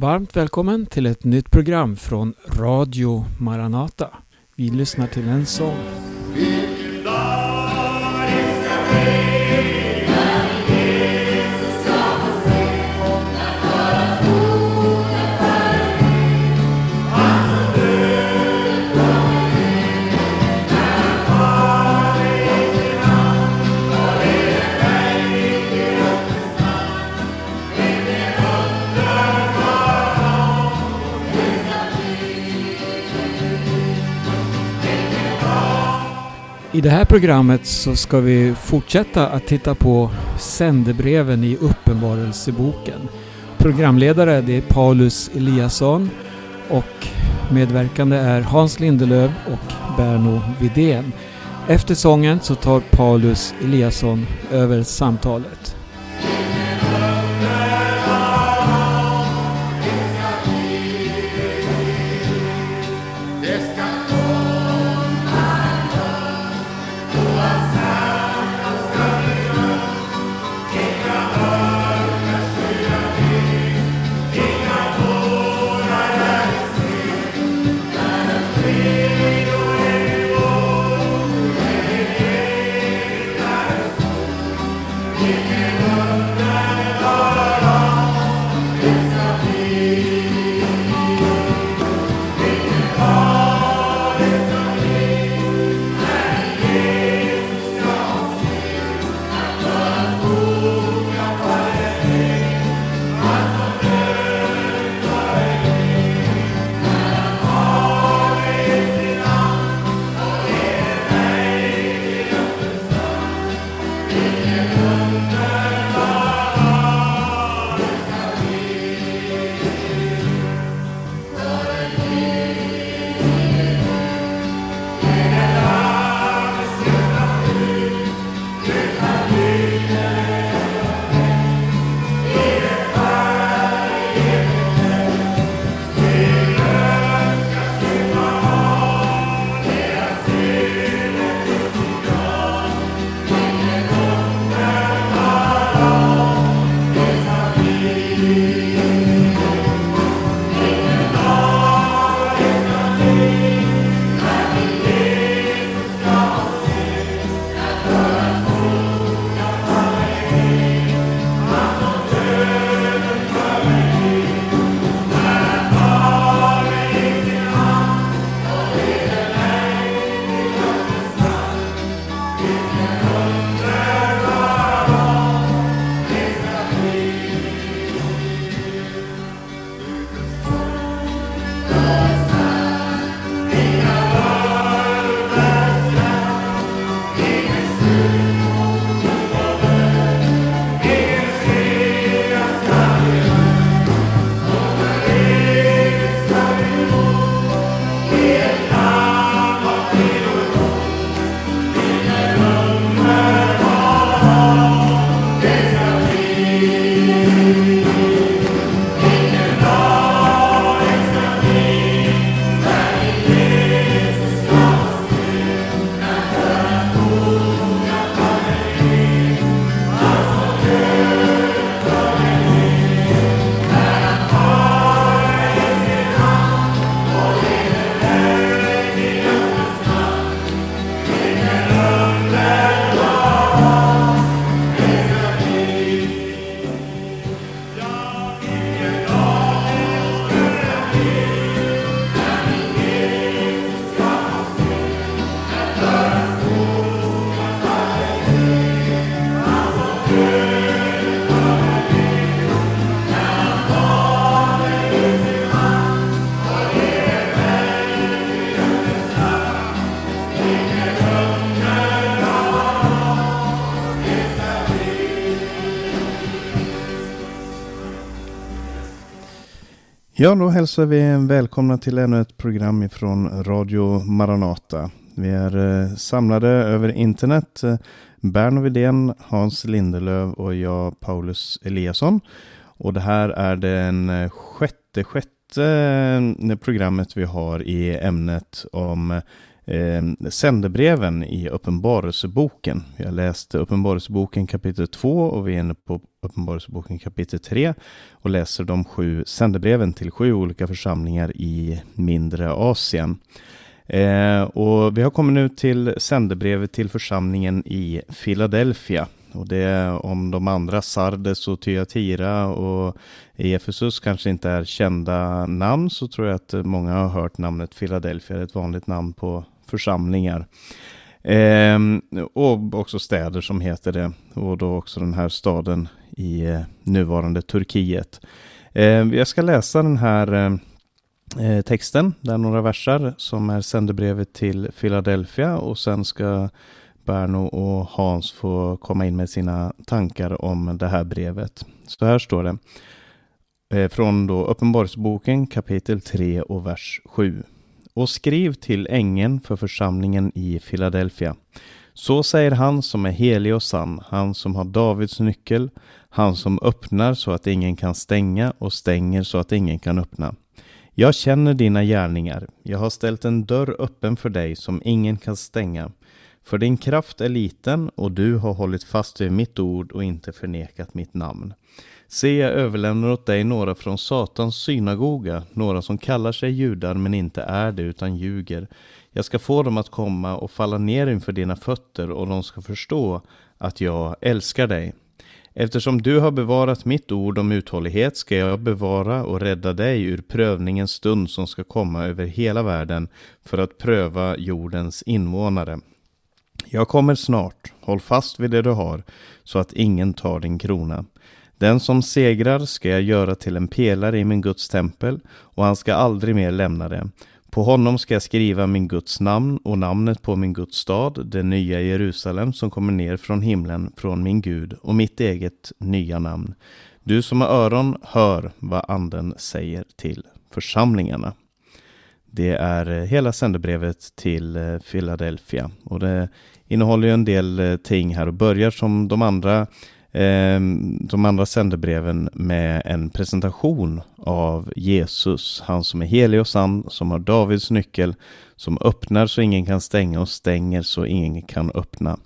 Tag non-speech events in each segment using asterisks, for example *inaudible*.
Varmt välkommen till ett nytt program från Radio Maranata. Vi lyssnar till en sång. Det här programmet så ska vi fortsätta att titta på sändebreven i Uppenbarelseboken. Programledare det är Paulus Eliasson och medverkande är Hans Lindelöv och Berno Vidén. Efter sången så tar Paulus Eliasson över samtalet. Ja, då hälsar vi välkomna till ännu ett program ifrån Radio Maranata. Vi är eh, samlade över internet. Eh, Berno Widén, Hans Lindelöv och jag, Paulus Eliasson. Och det här är den sjätte, sjätte eh, programmet vi har i ämnet om eh, sändebreven i Uppenbarelseboken. Vi har läst Uppenbarelseboken kapitel 2 och vi är inne på Uppenbarelseboken kapitel 3 och läser de sju sändebreven till sju olika församlingar i mindre Asien. Eh, och vi har kommit nu till sändebrevet till församlingen i Philadelphia. Och det om de andra Sardes och Thyatira och Efesus kanske inte är kända namn så tror jag att många har hört namnet Philadelphia, ett vanligt namn på församlingar. Eh, och också städer som heter det. Och då också den här staden i eh, nuvarande Turkiet. Eh, jag ska läsa den här eh, eh texten, där några versar som är sändebrevet till Philadelphia och sen ska Berno och Hans få komma in med sina tankar om det här brevet. Så här står det eh, från då Uppenbarelseboken kapitel 3 och vers 7. Och skriv till ängeln för församlingen i Philadelphia. Så säger han som är helig och sann, han som har Davids nyckel, han som öppnar så att ingen kan stänga och stänger så att ingen kan öppna. Jag känner dina gärningar. Jag har ställt en dörr öppen för dig som ingen kan stänga. För din kraft är liten och du har hållit fast vid mitt ord och inte förnekat mitt namn. Se, jag överlämnar åt dig några från Satans synagoga, några som kallar sig judar men inte är det utan ljuger. Jag ska få dem att komma och falla ner inför dina fötter och de ska förstå att jag älskar dig. Eftersom du har bevarat mitt ord om uthållighet ska jag bevara och rädda dig ur prövningens stund som ska komma över hela världen för att pröva jordens invånare. Jag kommer snart, håll fast vid det du har, så att ingen tar din krona. Den som segrar ska jag göra till en pelare i min Guds tempel, och han ska aldrig mer lämna det. På honom ska jag skriva min Guds namn och namnet på min Guds stad, det nya Jerusalem som kommer ner från himlen från min Gud och mitt eget nya namn. Du som har öron, hör vad anden säger till församlingarna. Det är eh, hela sändebrevet till eh, Philadelphia och det innehåller ju en del eh, ting här och börjar som de andra eh, de andra sändebreven med en presentation av Jesus, han som är helig och sann, som har Davids nyckel, som öppnar så ingen kan stänga och stänger så ingen kan öppna.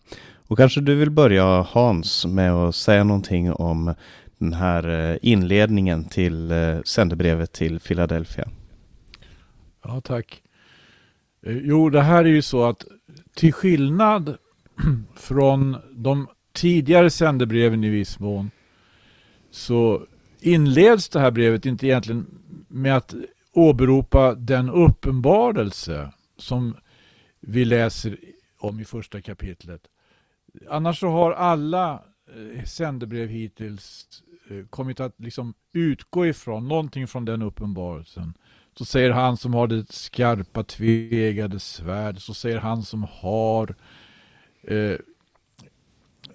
Och kanske du vill börja Hans med att säga någonting om den här eh, inledningen till eh, sändebrevet till Philadelphia. Ja, tack. Eh, jo, det här är ju så att till skillnad *clears throat* från de tidigare sändebreven i viss mån så inleds det här brevet inte egentligen med att åberopa den uppenbarelse som vi läser om i första kapitlet. Annars så har alla eh, sändebrev hittills eh, kommit att liksom utgå ifrån någonting från den uppenbarelsen. Så säger han som har det skarpa tvegade svärd. Så säger han som har eh,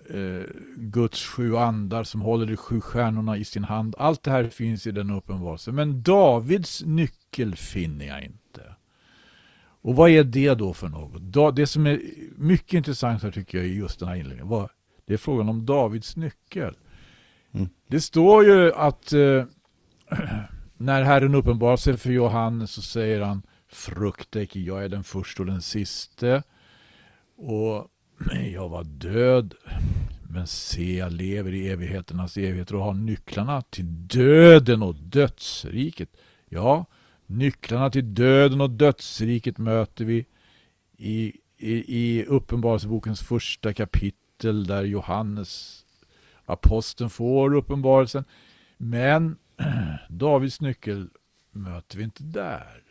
eh, Guds sju andar som håller de sju stjärnorna i sin hand. Allt det här finns i den uppenbarelsen. Men Davids nyckel finner jag inte. Och vad är det då för något? Det som är mycket intressant här tycker jag i just den här inledningen. Det är frågan om Davids nyckel. Mm. Det står ju att eh, *clears throat* när Herren uppenbarar sig för Johannes så säger han Frukta icke, jag är den första och den siste. Och *clears throat* jag var död, men se, jag lever i evigheternas evigheter och har nycklarna till döden och dödsriket. Ja, nycklarna till döden och dödsriket möter vi i, i, i Uppenbarelsebokens första kapitel där Johannes aposteln får uppenbarelsen. Men *clears throat* Davids nyckel möter vi inte där.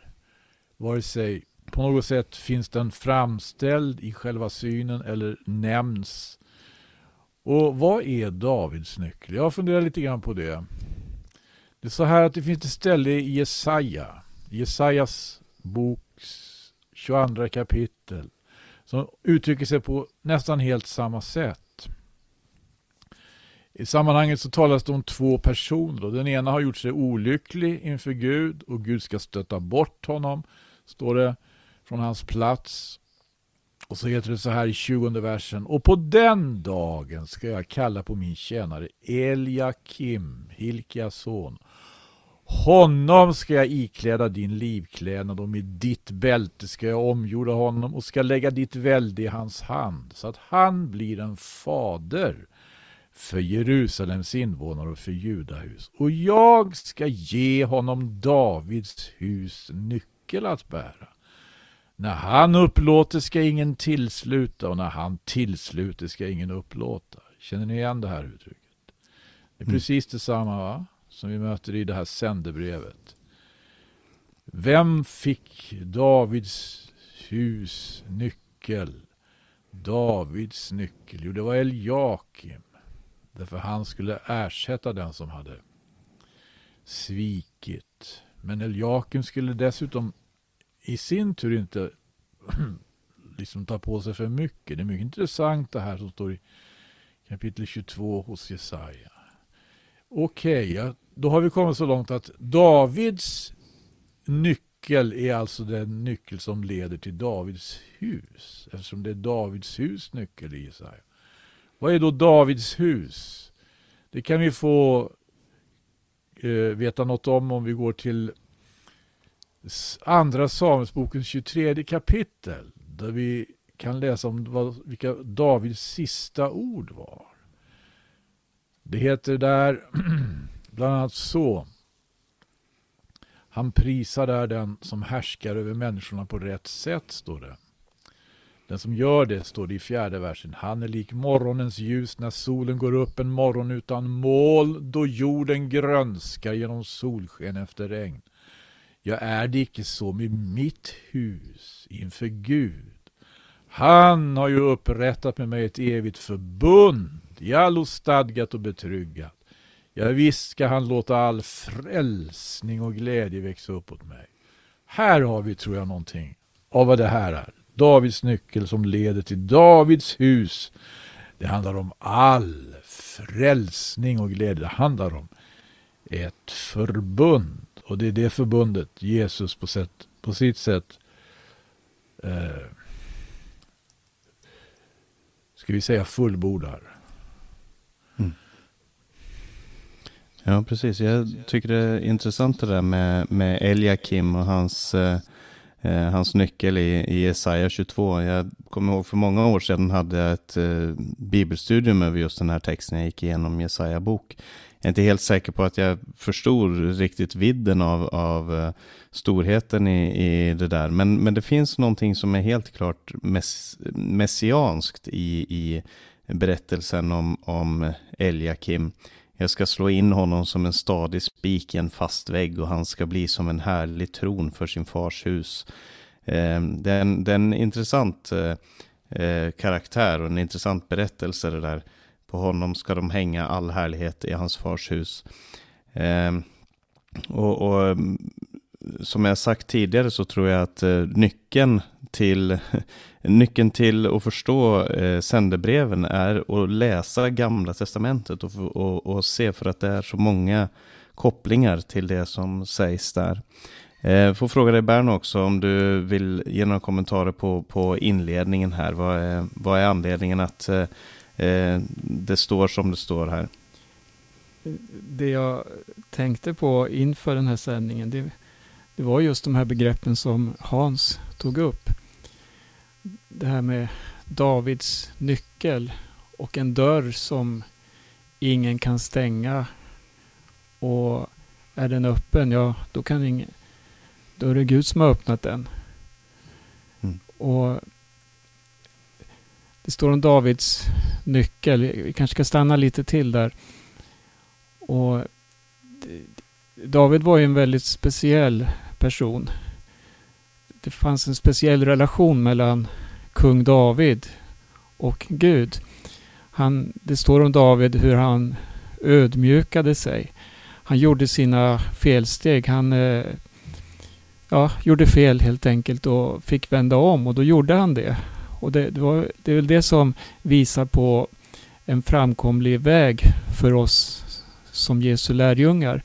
Vare sig på något sätt finns den framställd i själva synen eller nämns. Och vad är Davids nyckel? Jag funderar lite grann på det. Det är så här att det finns ett ställe i Jesaja, Jesajas boks 22 kapitel, som uttrycker sig på nästan helt samma sätt. I sammanhanget så talas det om två personer. Den ena har gjort sig olycklig inför Gud och Gud ska stötta bort honom, står det från hans plats. Och så heter det så här i 20 versen. Och på den dagen ska jag kalla på min tjänare Eliakim, Hilkias son. Honom ska jag ikläda din livklädnad och med ditt bälte ska jag omgjorda honom och ska lägga ditt välde i hans hand så att han blir en fader för Jerusalems invånare och för Judahus. Och jag ska ge honom Davids hus nyckel att bära. När han upplåter ska ingen tillsluta och när han tillsluter ska ingen upplåta. Känner ni igen det här uttrycket? Det är mm. precis detsamma va? som vi möter i det här sändebrevet. Vem fick Davids hus nyckel? Davids nyckel? Jo, det var Eljakim. Därför han skulle ersätta den som hade svikit. Men Eljakim skulle dessutom i sin tur inte *clears throat* liksom tar på sig för mycket. Det är mycket intressant det här som står i kapitel 22 hos Jesaja. Okej, okay, då har vi kommit så långt att Davids nyckel är alltså den nyckel som leder till Davids hus. Eftersom det är Davids hus nyckel i Jesaja. Vad är då Davids hus? Det kan vi få eh, veta något om om vi går till Andra Samuelsbokens 23 kapitel. Där vi kan läsa om vad, vilka Davids sista ord var. Det heter där *clears throat* bland annat så. Han prisar där den som härskar över människorna på rätt sätt, står det. Den som gör det, står det i fjärde versen. Han är lik morgonens ljus när solen går upp en morgon utan mål, då jorden grönskar genom solsken efter regn. Jag är det icke så med mitt hus inför Gud. Han har ju upprättat med mig ett evigt förbund, i allo stadgat och betryggat. Ja, visst ska han låta all frälsning och glädje växa upp åt mig. Här har vi, tror jag, någonting av vad det här är. Davids nyckel som leder till Davids hus. Det handlar om all frälsning och glädje. Det handlar om ett förbund. Och det är det förbundet Jesus på, sätt, på sitt sätt eh, ska vi säga fullbordar. Mm. Ja, precis. Jag tycker det är intressant det där med, med Eliakim och hans eh, eh hans nyckel i, i Jesaja 22. Jag kommer ihåg för många år sedan hade jag ett eh, bibelstudium över just den här texten. Jag gick igenom Jesaja bok. Jag är inte helt säker på att jag förstod riktigt vidden av, av eh, storheten i, i det där. Men, men det finns någonting som är helt klart mess, messianskt i, i berättelsen om, om Eliakim. Jag ska slå in honom som en stadig spik i en fast vägg och han ska bli som en härlig tron för sin fars hus. Eh, det, är en, det är en intressant eh, eh karaktär och en intressant berättelse det där. På honom ska de hänga all härlighet i hans fars hus. Ehm, och, och som jag sagt tidigare så tror jag att eh, nyckeln till, *laughs* nyckeln till att förstå eh, sändebreven är att läsa gamla testamentet och, och, och, se för att det är så många kopplingar till det som sägs där. Eh, får fråga dig Bern också om du vill ge några kommentarer på, på inledningen här. Vad är, vad är anledningen att eh det står som det står här? Det jag tänkte på inför den här sändningen, det, det var just de här begreppen som Hans tog upp det här med Davids nyckel och en dörr som ingen kan stänga. Och är den öppen, ja då kan ingen, då är det Gud som har öppnat den. Mm. Och det står om Davids nyckel. Vi kanske ska stanna lite till där. Och David var ju en väldigt speciell person. Det fanns en speciell relation mellan kung David och Gud. Han, det står om David hur han ödmjukade sig. Han gjorde sina felsteg. Han eh, ja, gjorde fel helt enkelt och fick vända om och då gjorde han det. Och det, det, var, det är väl det som visar på en framkomlig väg för oss som Jesu lärjungar.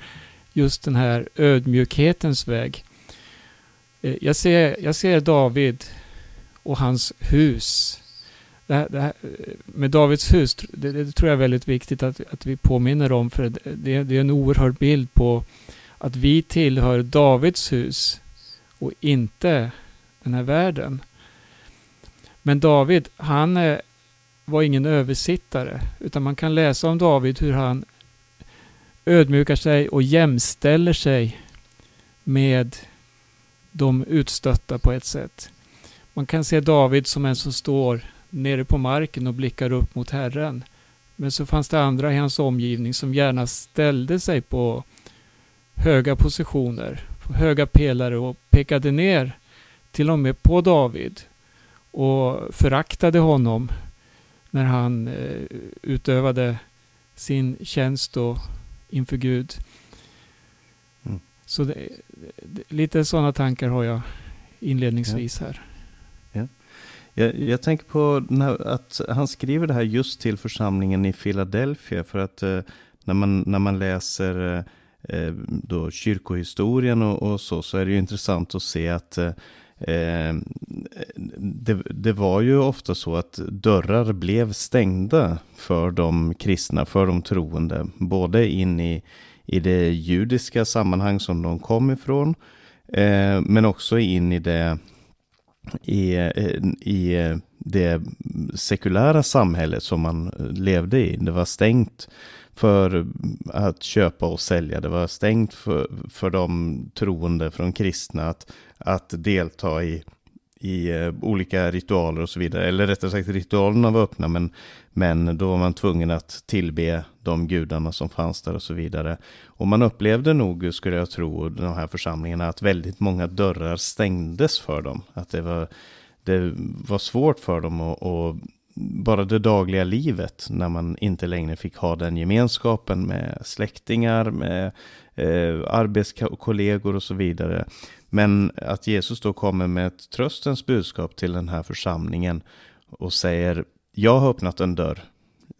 Just den här ödmjukhetens väg. Eh, jag ser, jag ser David och hans hus. Det här, det här, eh, med Davids hus, det, det, tror jag är väldigt viktigt att, att vi påminner om för det, det är en oerhörd bild på att vi tillhör Davids hus och inte den här världen. Men David, han eh, var ingen översittare, utan man kan läsa om David hur han ödmjukar sig och jämställer sig med de utstötta på ett sätt. Man kan se David som en som står nere på marken och blickar upp mot Herren. Men så fanns det andra i hans omgivning som gärna ställde sig på höga positioner, på höga pelare och pekade ner till och med på David och föraktade honom när han eh, utövade sin tjänst då inför Gud. Mm. Så det, det, lite sådana tankar har jag inledningsvis här. Ja. Jag, jag tänker på när, att han skriver det här just till församlingen i Philadelphia för att eh, när, man, när man läser eh då kyrkohistorien och, och, så, så är det ju intressant att se att eh, det, det, var ju ofta så att dörrar blev stängda för de kristna, för de troende. Både in i, i det judiska sammanhang som de kom ifrån, eh, men också in i det, i, i det sekulära samhället som man levde i. Det var stängt för att köpa och sälja. Det var stängt för, för de troende, från kristna, att, att delta i, i eh, olika ritualer och så vidare. Eller rättare sagt, ritualerna var öppna, men, men då var man tvungen att tillbe de gudarna som fanns där och så vidare. Och man upplevde nog, skulle jag tro, de här församlingarna, att väldigt många dörrar stängdes för dem. Att det var, det var svårt för dem att, att bara det dagliga livet när man inte längre fick ha den gemenskapen med släktingar, med eh, arbetskollegor och så vidare. Men att Jesus då kommer med ett tröstens budskap till den här församlingen och säger Jag har öppnat en dörr.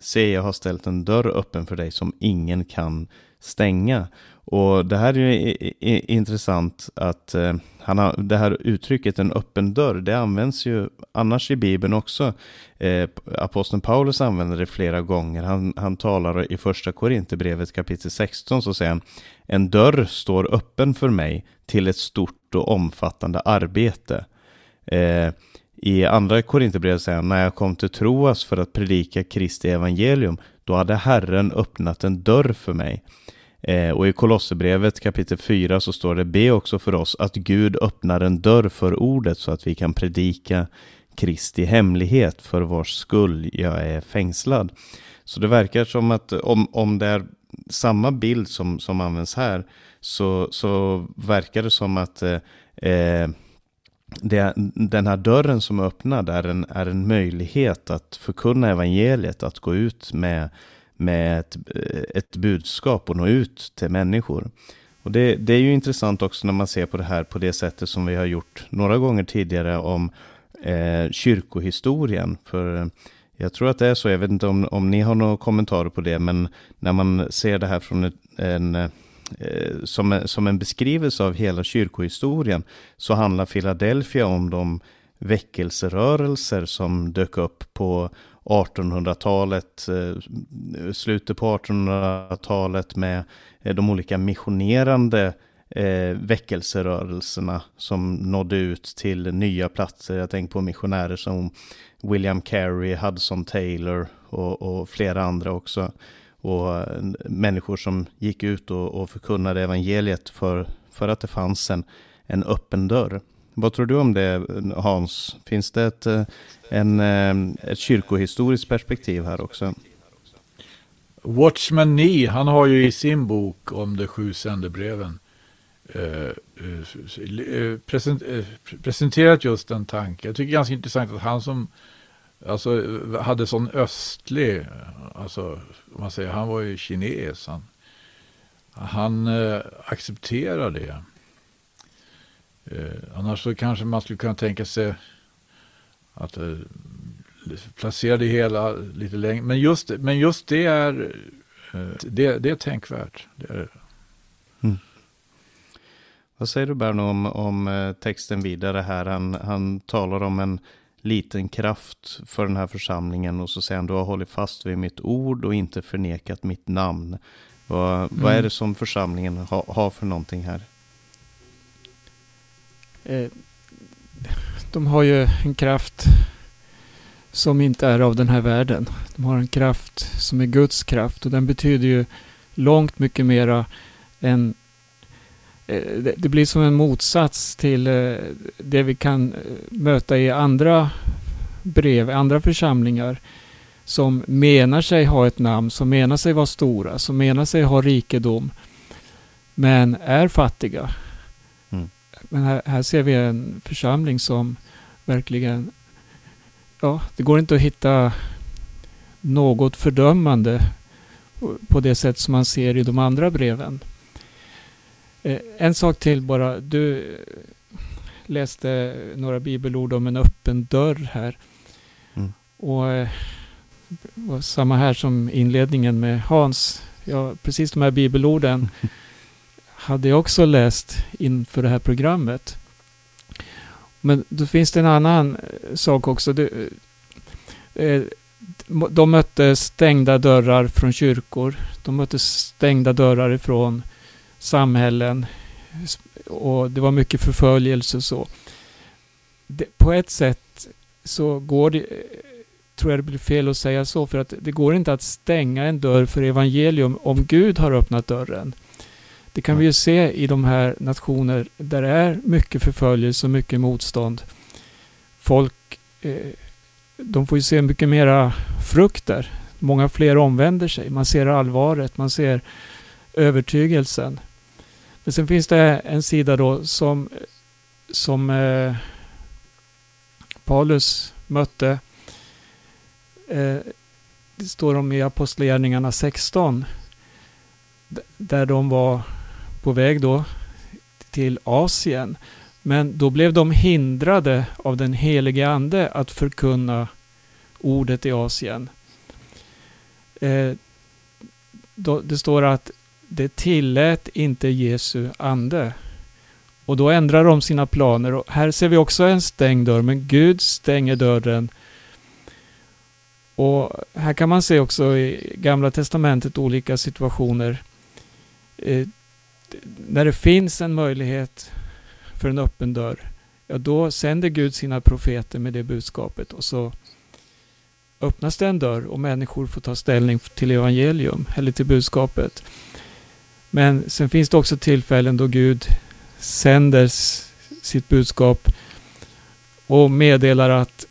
Se, jag har ställt en dörr öppen för dig som ingen kan stänga. Och det här är ju intressant att eh, han har, det här uttrycket en öppen dörr, det används ju annars i Bibeln också. Eh, Aposteln Paulus använder det flera gånger. Han, han talar i första Korinthierbrevet kapitel 16 så säger han En dörr står öppen för mig till ett stort och omfattande arbete. Eh, i andra Korinthierbrevet säger han när jag kom till Troas för att predika Kristi evangelium då hade Herren öppnat en dörr för mig. Eh, och i Kolosserbrevet kapitel 4 så står det Be också för oss att Gud öppnar en dörr för ordet så att vi kan predika Kristi hemlighet för vars skull jag är fängslad. Så det verkar som att om, om det är samma bild som, som används här så, så verkar det som att eh, eh det, den här dörren som är öppnad är en, är en möjlighet att förkunna evangeliet, att gå ut med med ett, eh, ett budskap och nå ut till människor. Och det, det, är ju intressant också när man ser på det här på det sättet som vi har gjort några gånger tidigare om eh, kyrkohistorien. För eh, jag tror att det är så, jag vet inte om, om ni har några kommentarer på det, men när man ser det här från ett, en eh, Eh, som, som en beskrivelse av hela kyrkohistorien så handlar Philadelphia om de väckelserörelser som dök upp på 1800-talet, eh, slutet på 1800-talet med eh, de olika missionerande eh, väckelserörelserna som nådde ut till nya platser. Jag tänker på missionärer som William Carey, Hudson Taylor och, och flera andra också. Och eh, människor som gick ut och, och förkunnade evangeliet för, för att det fanns en, en öppen dörr. Vad tror du om det Hans? Finns det ett, eh, en, eh, ett kyrkohistoriskt perspektiv här också? Watchman Nee, han har ju i sin bok om de sju sändebreven eh, eh, present, eh, presenterat just den tanken. Jag tycker det är ganska intressant att han som alltså, hade sån östlig, alltså man säger, han var ju kines, han, han eh, accepterar det. Eh, annars så kanske man skulle kunna tänka sig att eh, placera det hela lite längre. Men just, men just det är eh, det, det är tänkvärt. Det är mm. Vad säger du Berno om, om eh, texten vidare här? Han, han talar om en liten kraft för den här församlingen och så säger han du har hållit fast vid mitt ord och inte förnekat mitt namn. Vad, mm. vad är mm. det som församlingen ha, har för någonting här? Eh, de har ju en kraft som inte är av den här världen. De har en kraft som är Guds kraft och den betyder ju långt mycket mera än det blir som en motsats till eh, det vi kan möta i andra brev, andra församlingar som menar sig ha ett namn, som menar sig vara stora, som menar sig ha rikedom, men är fattiga. Mm. Men här, här, ser vi en församling som verkligen, ja, det går inte att hitta något fördömande på det sätt som man ser i de andra breven. Eh, en sak till bara. Du läste några bibelord om en öppen dörr här. Mm. Och eh, och samma här som inledningen med Hans. Ja, precis de här bibelorden *laughs* hade jag också läst inför det här programmet. Men då finns det en annan eh, sak också. Eh, de mötte stängda dörrar från kyrkor. De mötte stängda dörrar ifrån samhällen. Och det var mycket förföljelse och så. Det, på ett sätt så går det tror jag det blir fel att säga så, för att det går inte att stänga en dörr för evangelium om Gud har öppnat dörren. Det kan vi ju se i de här nationer där det är mycket förföljelse och mycket motstånd. Folk, eh, de får ju se mycket mera frukter. Många fler omvänder sig. Man ser allvaret, man ser övertygelsen. Men sen finns det en sida då som, som eh, Paulus mötte Eh, det står om i Apostlagärningarna 16. Där de var på väg då till Asien. Men då blev de hindrade av den helige Ande att förkunna ordet i Asien. Eh, då, det står att det tillät inte Jesu ande. Och då ändrar de sina planer. Och här ser vi också en stängd dörr, men Gud stänger dörren och här kan man se också i Gamla Testamentet olika situationer. Eh, när det finns en möjlighet för en öppen dörr, ja då sänder Gud sina profeter med det budskapet och så öppnas det en dörr och människor får ta ställning till evangelium eller till budskapet. Men sen finns det också tillfällen då Gud sänder sitt budskap och meddelar att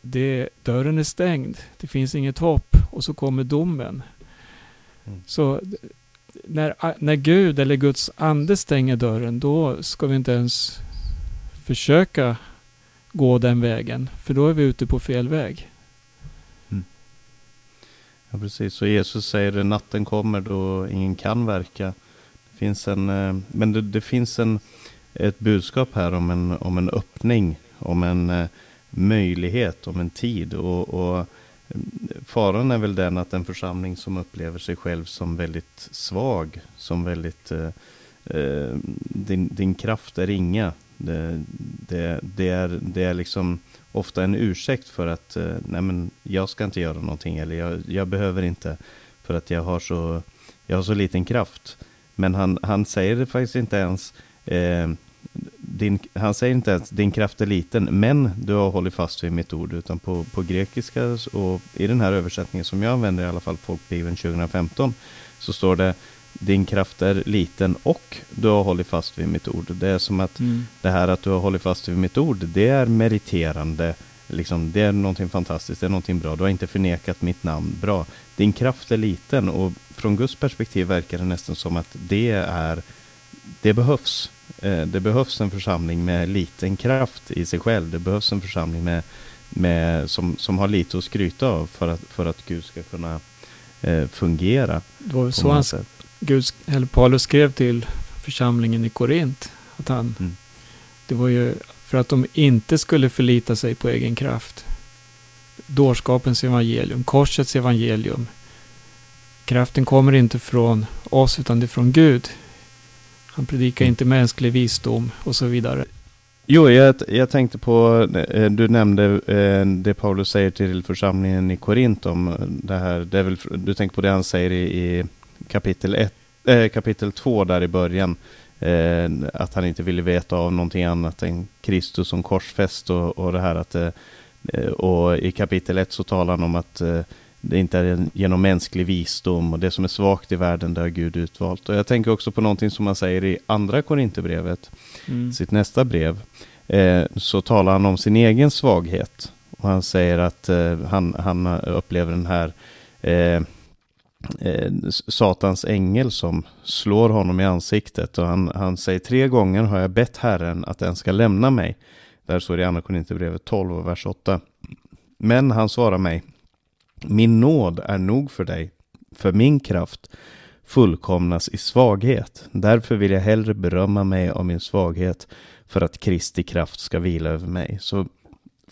det, dörren är stängd, det finns inget hopp och så kommer domen. Mm. Så när, när Gud eller Guds ande stänger dörren, då ska vi inte ens försöka gå den vägen, för då är vi ute på fel väg. Ja, precis. Så Jesus säger att natten kommer då ingen kan verka. Det finns en, eh, men det, det finns en, ett budskap här om en, om en öppning, om en eh, möjlighet, om en tid. Och, och eh, faran är väl den att en församling som upplever sig själv som väldigt svag, som väldigt eh, eh, din, din kraft är ringa. Det, det, det, är, det är liksom ofta en ursäkt för att eh, nej men jag ska inte göra någonting eller jag, jag behöver inte för att jag har så, jag har så liten kraft. Men han, han säger det faktiskt inte ens eh, din, han säger inte ens din kraft är liten, men du har hållit fast vid mitt ord. Utan på, på grekiska och i den här översättningen som jag använder, i alla fall Folkbibeln 2015, så står det din kraft är liten och du har hållit fast vid mitt ord. Det är som att mm. det här att du har hållit fast vid mitt ord, det är meriterande. Liksom, det är någonting fantastiskt, det är någonting bra. Du har inte förnekat mitt namn. Bra. Din kraft är liten och från Guds perspektiv verkar det nästan som att det är det behövs. Eh, det behövs en församling med liten kraft i sig själv. Det behövs en församling med, med, som, som har lite att skryta av för att, för att Gud ska kunna eh, fungera. Det var så han, Gud, eller Paulus skrev till församlingen i Korint. Att han, mm. Det var ju för att de inte skulle förlita sig på egen kraft. Dårskapens evangelium, korsets evangelium. Kraften kommer inte från oss utan det är från Gud. Han predikar inte mänsklig visdom och så vidare. Jo, jag, jag tänkte på, eh, du nämnde eh, det Paulus säger till församlingen i Korint om det här. Det väl, du tänker på det han säger i, i kapitel, ett, äh, kapitel 2 där i början. Eh, att han inte ville veta av någonting annat än Kristus som korsfäst och, och det här att eh, och i kapitel 1 så talar han om att eh, det inte är genom mänsklig visdom och det som är svagt i världen, det har Gud utvalt. Och jag tänker också på någonting som man säger i andra Korinthierbrevet, mm. sitt nästa brev. Eh, så talar han om sin egen svaghet. Och han säger att eh, han, han upplever den här eh, Satans ängel som slår honom i ansiktet. Och han, han säger tre gånger har jag bett Herren att den ska lämna mig. Där står det i Andra Korinthierbrevet 12 och vers 8. Men han svarar mig. Min nåd är nog för dig, för min kraft fullkomnas i svaghet. Därför vill jag hellre berömma mig av min svaghet för att Kristi kraft ska vila över mig. Så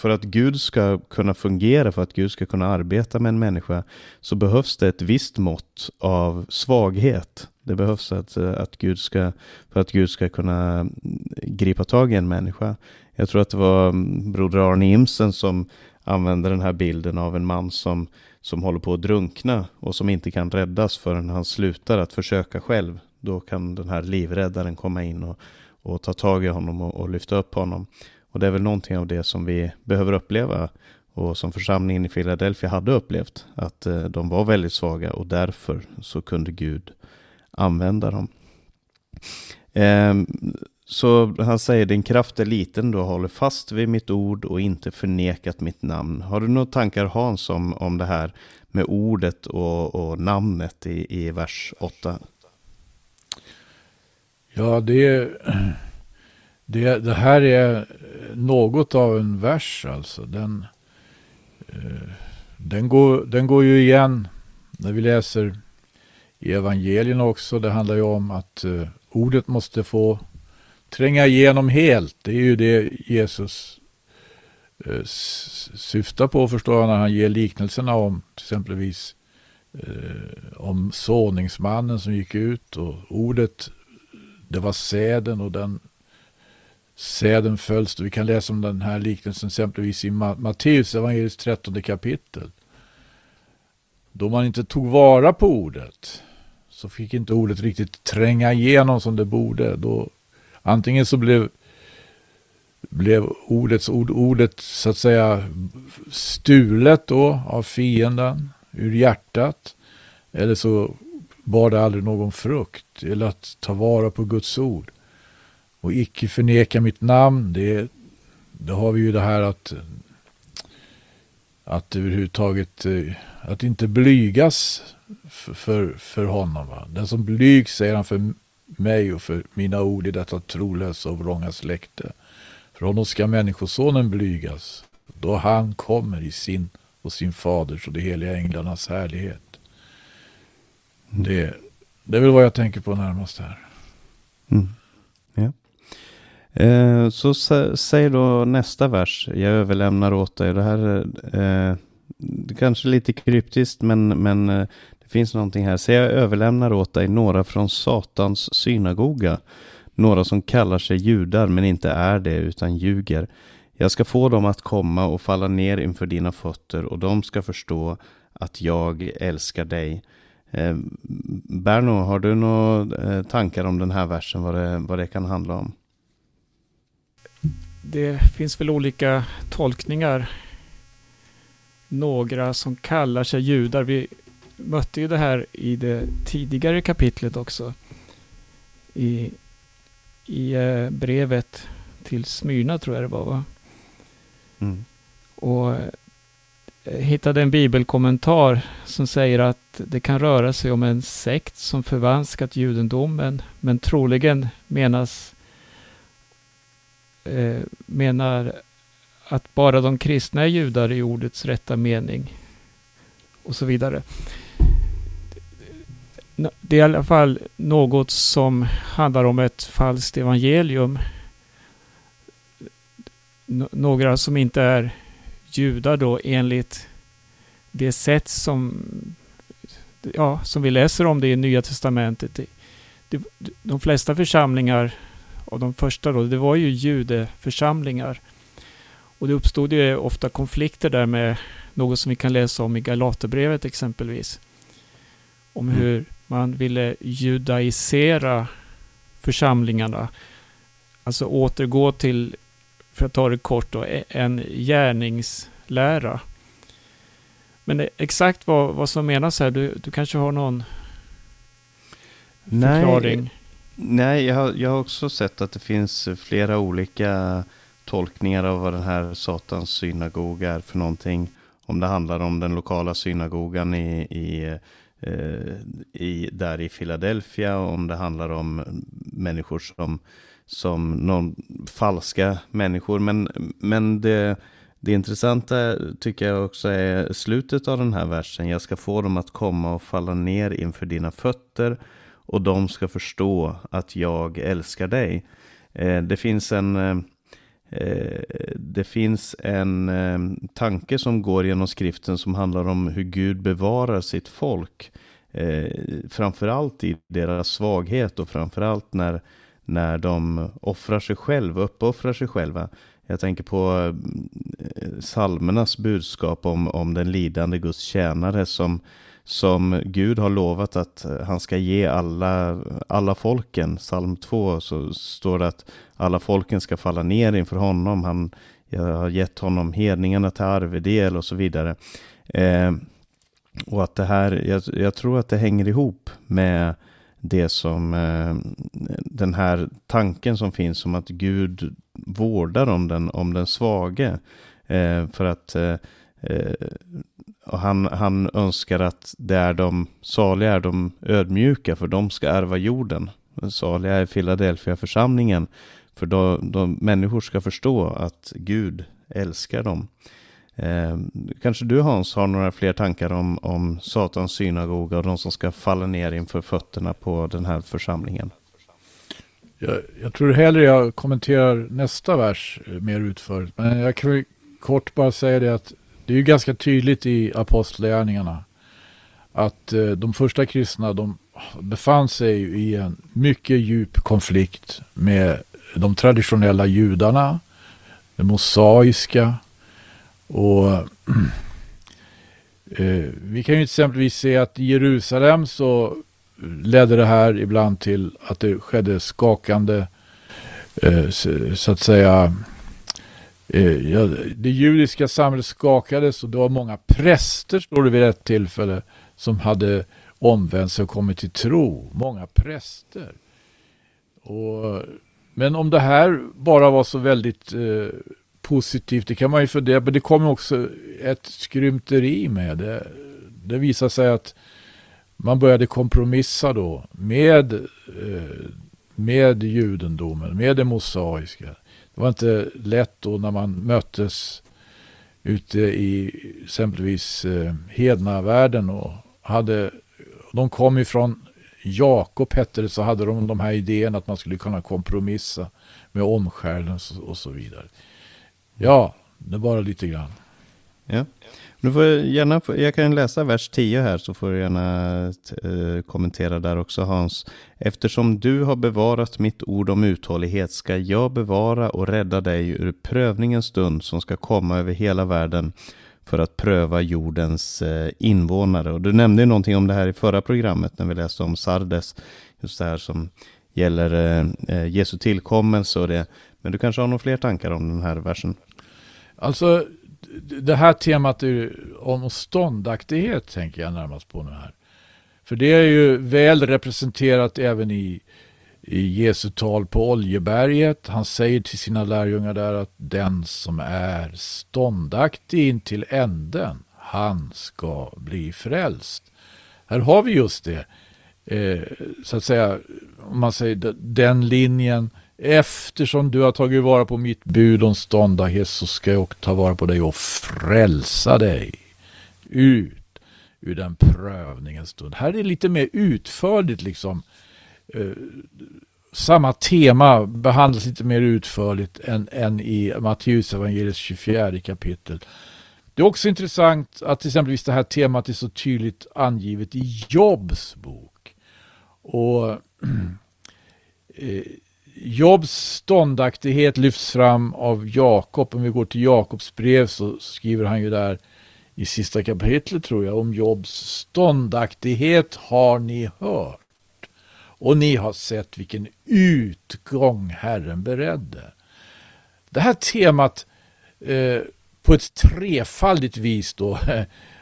för att Gud ska kunna fungera, för att Gud ska kunna arbeta med en människa, så behövs det ett visst mått av svaghet. Det behövs att, att Gud ska, för att Gud ska kunna gripa tag i en människa. Jag tror att det var mm, broder Arne Imsen som använde den här bilden av en man som, som håller på att drunkna och som inte kan räddas förrän han slutar att försöka själv. Då kan den här livräddaren komma in och, och ta tag i honom och, och lyfta upp honom. Och det är väl någonting av det som vi behöver uppleva och som församlingen i Philadelphia hade upplevt. Att eh, de var väldigt svaga och därför så kunde Gud använda dem. Ehm, så han säger din kraft är liten, du håller fast vid mitt ord och inte förnekat mitt namn. Har du några tankar Hans om, om det här med ordet och, och namnet i, i vers 8? Ja, det, är det, det här är något av en vers alltså. Den, eh, den, går, den går ju igen när vi läser i evangelierna också. Det handlar ju om att eh, ordet måste få tränga igenom helt. Det är ju det Jesus eh, syftar på förstår jag när han ger liknelserna om till exempelvis eh, om såningsmannen som gick ut och ordet det var säden och den säden följs. Vi kan läsa om den här liknelsen exempelvis i Matteus evangeliets trettonde kapitel. Då man inte tog vara på ordet så fick inte ordet riktigt tränga igenom som det borde. Då Antingen så blev, blev ordets ord, ordet så att säga stulet då av fienden ur hjärtat. Eller så bar det aldrig någon frukt. Eller att ta vara på Guds ord. Och icke förneka mitt namn. Det, det har vi ju det här att att överhuvudtaget eh, att inte blygas för, för, för honom. Va? Den som blygs säger han för mig och för mina ord i detta trolösa och vrånga släkte. För honom ska människosonen blygas, då han kommer i sin och sin faders och de heliga änglarnas härlighet. Mm. Det, det är väl vad jag tänker på närmast här. Mm. Eh, så säg då nästa vers. Jag överlämnar åt dig. Det här eh, det kanske är lite kryptiskt men, men eh, det finns någonting här. Säg jag överlämnar åt dig några från Satans synagoga. Några som kallar sig judar men inte är det utan ljuger. Jag ska få dem att komma och falla ner inför dina fötter och de ska förstå att jag älskar dig. Eh, Berno, har du några eh, tankar om den här versen, vad det, vad det kan handla om? Det finns väl olika tolkningar. Några som kallar sig judar. Vi mötte ju det här i det tidigare kapitlet också. I, i eh, brevet till Smyrna tror jag det var va? Mm. Och eh, hittade en bibelkommentar som säger att det kan röra sig om en sekt som förvanskat judendomen men troligen menas eh, menar att bara de kristna är judar i ordets rätta mening och så vidare det är i alla fall något som handlar om ett falskt evangelium. Några som inte är judar då enligt det sätt som, ja, som vi läser om det i Nya Testamentet. Det, de flesta församlingar, och de första då, det var ju judeförsamlingar. Och det uppstod ju ofta konflikter där med något som vi kan läsa om i Galaterbrevet exempelvis. Om mm. hur man ville judaisera församlingarna. Alltså återgå till, för att ta det kort då, e- en gärningslära. Men exakt vad, vad som menas här, du, du kanske har någon förklaring? Nej, nej jag, har, jag har också sett att det finns flera olika tolkningar av vad den här Satans synagoga är för någonting. Om det handlar om den lokala synagogan i, i, eh, i, där i Philadelphia, om det handlar om människor som, som någon falska människor. Men, men det, det intressanta tycker jag också är slutet av den här versen. Jag ska få dem att komma och falla ner inför dina fötter och de ska förstå att jag älskar dig. Eh, det finns en eh, eh, det finns en tanke som går genom skriften som handlar om hur Gud bevarar sitt folk. Framförallt i deras svaghet och framförallt när, när de offrar sig själva, uppoffrar sig själva. Jag tänker på salmernas budskap om, om den lidande Guds tjänare som, som Gud har lovat att eh, han ska ge alla, alla folken. Psalm 2 så står det att alla folken ska falla ner inför honom. Han, jag har gett honom hedningarna till arvedel och så vidare. Eh, och att det här, jag, jag, tror att det hänger ihop med det som eh, den här tanken som finns om att Gud vårdar om den, om den svage. Eh, för att eh, eh, och han, han önskar att det är de saliga är de ödmjuka för de ska ärva jorden. Saliga är Philadelphia församlingen för då, de, människor ska förstå att Gud älskar dem. Eh, kanske du Hans har några fler tankar om, om Satans synagoga och de som ska falla ner inför fötterna på den här församlingen? Jag, jag tror hellre jag kommenterar nästa vers eh, mer utförligt. Men jag kan kort bara säga det att det är ju ganska tydligt i apostlagärningarna att eh, de första kristna de befann sig i en mycket djup konflikt med de traditionella judarna, det mosaiska och *clears throat* eh, vi kan ju exempelvis se att i Jerusalem så ledde det här ibland till att det skedde skakande, eh, så att säga, Eh, ja, det judiska samhället skakades och det var många präster, står det vid ett tillfälle, som hade omvänt sig och kommit till tro. Många präster. Och men om det här bara var så väldigt eh, positivt, det kan man ju fundera Men det kom också ett skrymteri med det. Det visade sig att man började kompromissa då med, eh, med judendomen, med det mosaiska. Det var inte lätt då när man möttes ute i exempelvis eh, hednavärlden och hade, de kom ifrån Jakob hette det så hade de de här idéerna att man skulle kunna kompromissa med omskärelse och så vidare. Ja, det bara lite grann. Ja. Du får gärna, jag kan läsa vers 10 här så får du gärna eh, kommentera där också Hans. Eftersom du har bevarat mitt ord om uthållighet ska jag bevara och rädda dig ur prövningens stund som ska komma över hela världen för att pröva jordens eh, invånare. Och du nämnde ju någonting om det här i förra programmet när vi läste om Sardes, just det här som gäller eh, eh Jesu tillkommelse och det. Men du kanske har några fler tankar om den här versen? Alltså, det här temat om ståndaktighet tänker jag närmast på nu här. För det är ju väl representerat även i i Jesu tal på Oljeberget. Han säger till sina lärjungar där att den som är ståndaktig in till änden, han ska bli frälst. Här har vi just det, eh, så att säga, om man säger den linjen, eftersom du har tagit vara på mitt bud om ståndaktighet så ska jag ta vara på dig och frälsa dig ut ur den prövningens stund. Här är det lite mer utförligt liksom Eh, samma tema behandlas lite mer utförligt än, än i Matteus evangeliets 24 kapitel. Det är också intressant att exempelvis det här temat är så tydligt angivet i Jobs bok. Och *clears throat* eh, Jobs ståndaktighet lyfts fram av Jakob. Om vi går till Jakobs brev så skriver han ju där i sista kapitlet tror jag om Jobs ståndaktighet har ni hört. Och ni har sett vilken utgång Herren beredde. Det här temat eh, på ett trefaldigt vis då,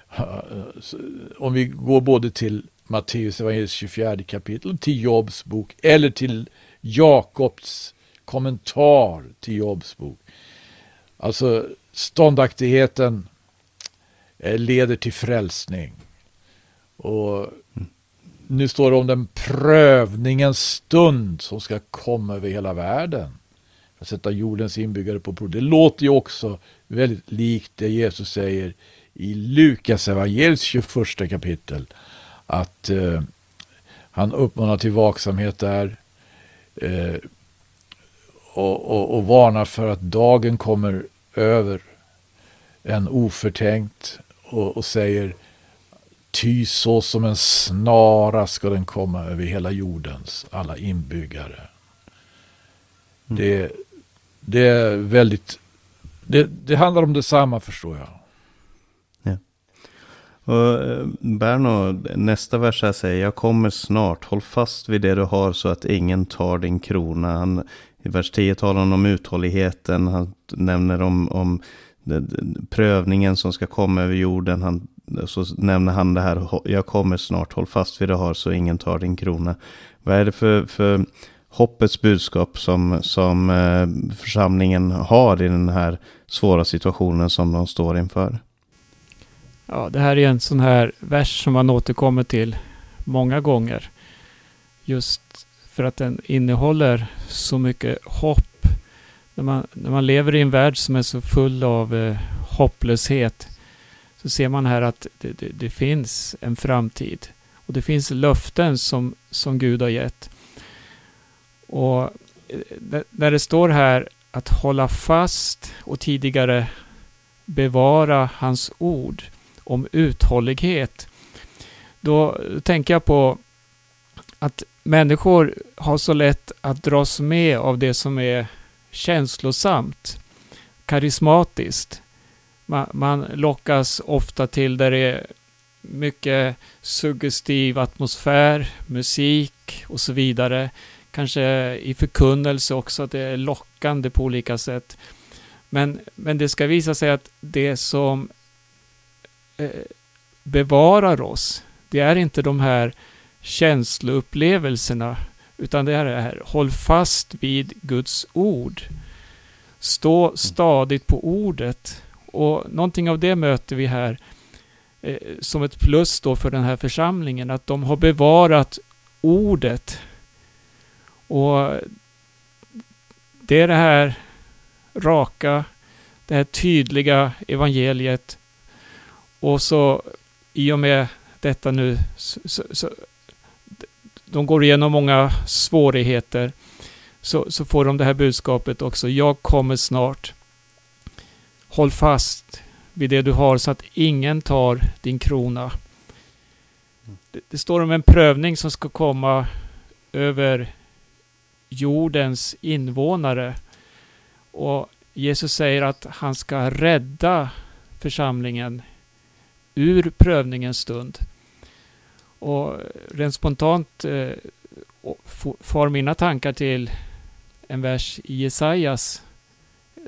*laughs* om vi går både till Matteus evangeliets 24 kapitel, till Jobs bok eller till Jakobs kommentar till Jobs bok. Alltså ståndaktigheten eh, leder till frälsning. Och nu står det om den prövningens stund som ska komma över hela världen. För att sätta jordens inbyggare på prov. Det låter ju också väldigt likt det Jesus säger i Lukas evangeliets 21 kapitel. Att eh, han uppmanar till vaksamhet där. Eh, och, och, och varnar för att dagen kommer över en oförtänkt och, och säger Ty så som en snara ska den komma över hela jordens alla inbyggare. Mm. Det, det är väldigt, det, det handlar om detsamma förstår jag. Och eh, Berno, nästa vers här säger, jag kommer snart, håll fast vid det du har så att ingen tar din krona. Han, I vers 10 talar han om uthålligheten, han nämner om, om prövningen som ska komma över jorden. Han, så nämner han det här, jag kommer snart, håll fast vid det har så ingen tar din krona. Vad är det för, för hoppets budskap som, som eh, församlingen har i den här svåra situationen som de står inför? Ja, det här är en sån här vers som man återkommer till många gånger. Just för att den innehåller så mycket hopp när man, när man lever i en värld som är så full av eh, hopplöshet så ser man här att det, det, det, finns en framtid. Och det finns löften som, som Gud har gett. Och eh, när det står här att hålla fast och tidigare bevara hans ord om uthållighet. Då tänker jag på att människor har så lätt att dras med av det som är känslosamt, karismatiskt. Man, man lockas ofta till där det är mycket suggestiv atmosfär, musik och så vidare. Kanske i förkunnelse också, att det är lockande på olika sätt. Men, men det ska visa sig att det som Eh, bevarar oss, det är inte de här känsloupplevelserna utan det är det här, håll fast vid Guds ord. Stå stadigt på ordet. Och någonting av det möter vi här eh, som ett plus då för den här församlingen, att de har bevarat ordet. Och det är det här raka, det här tydliga evangeliet. Och så i och med detta nu så, så, så de går igenom många svårigheter, så, så får de det här budskapet också. Jag kommer snart. Håll fast vid det du har så att ingen tar din krona. Det, det står om en prövning som ska komma över jordens invånare. Och Jesus säger att han ska rädda församlingen ur prövningens stund. Och rent spontant eh, far mina tankar till en vers i Jesajas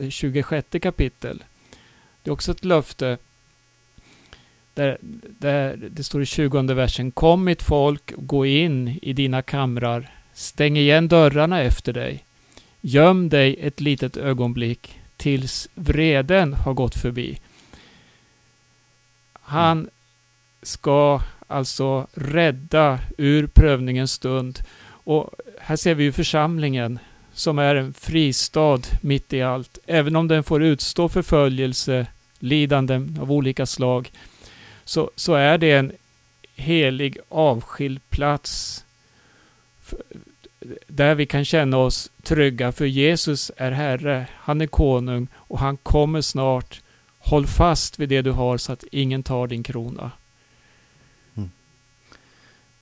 eh, 26 kapitel. Det är också ett löfte där, där det står i 20 versen Kom mitt folk, gå in i dina kamrar, stäng igen dörrarna efter dig. Göm dig ett litet ögonblick tills vreden har gått förbi. Han ska alltså rädda ur prövningens stund. Och här ser vi ju församlingen som är en fristad mitt i allt. Även om den får utstå förföljelse, lidanden av olika slag, så, så är det en helig avskild plats där vi kan känna oss trygga, för Jesus är Herre, han är konung och han kommer snart. Håll fast vid det du har så att ingen tar din krona. Mm.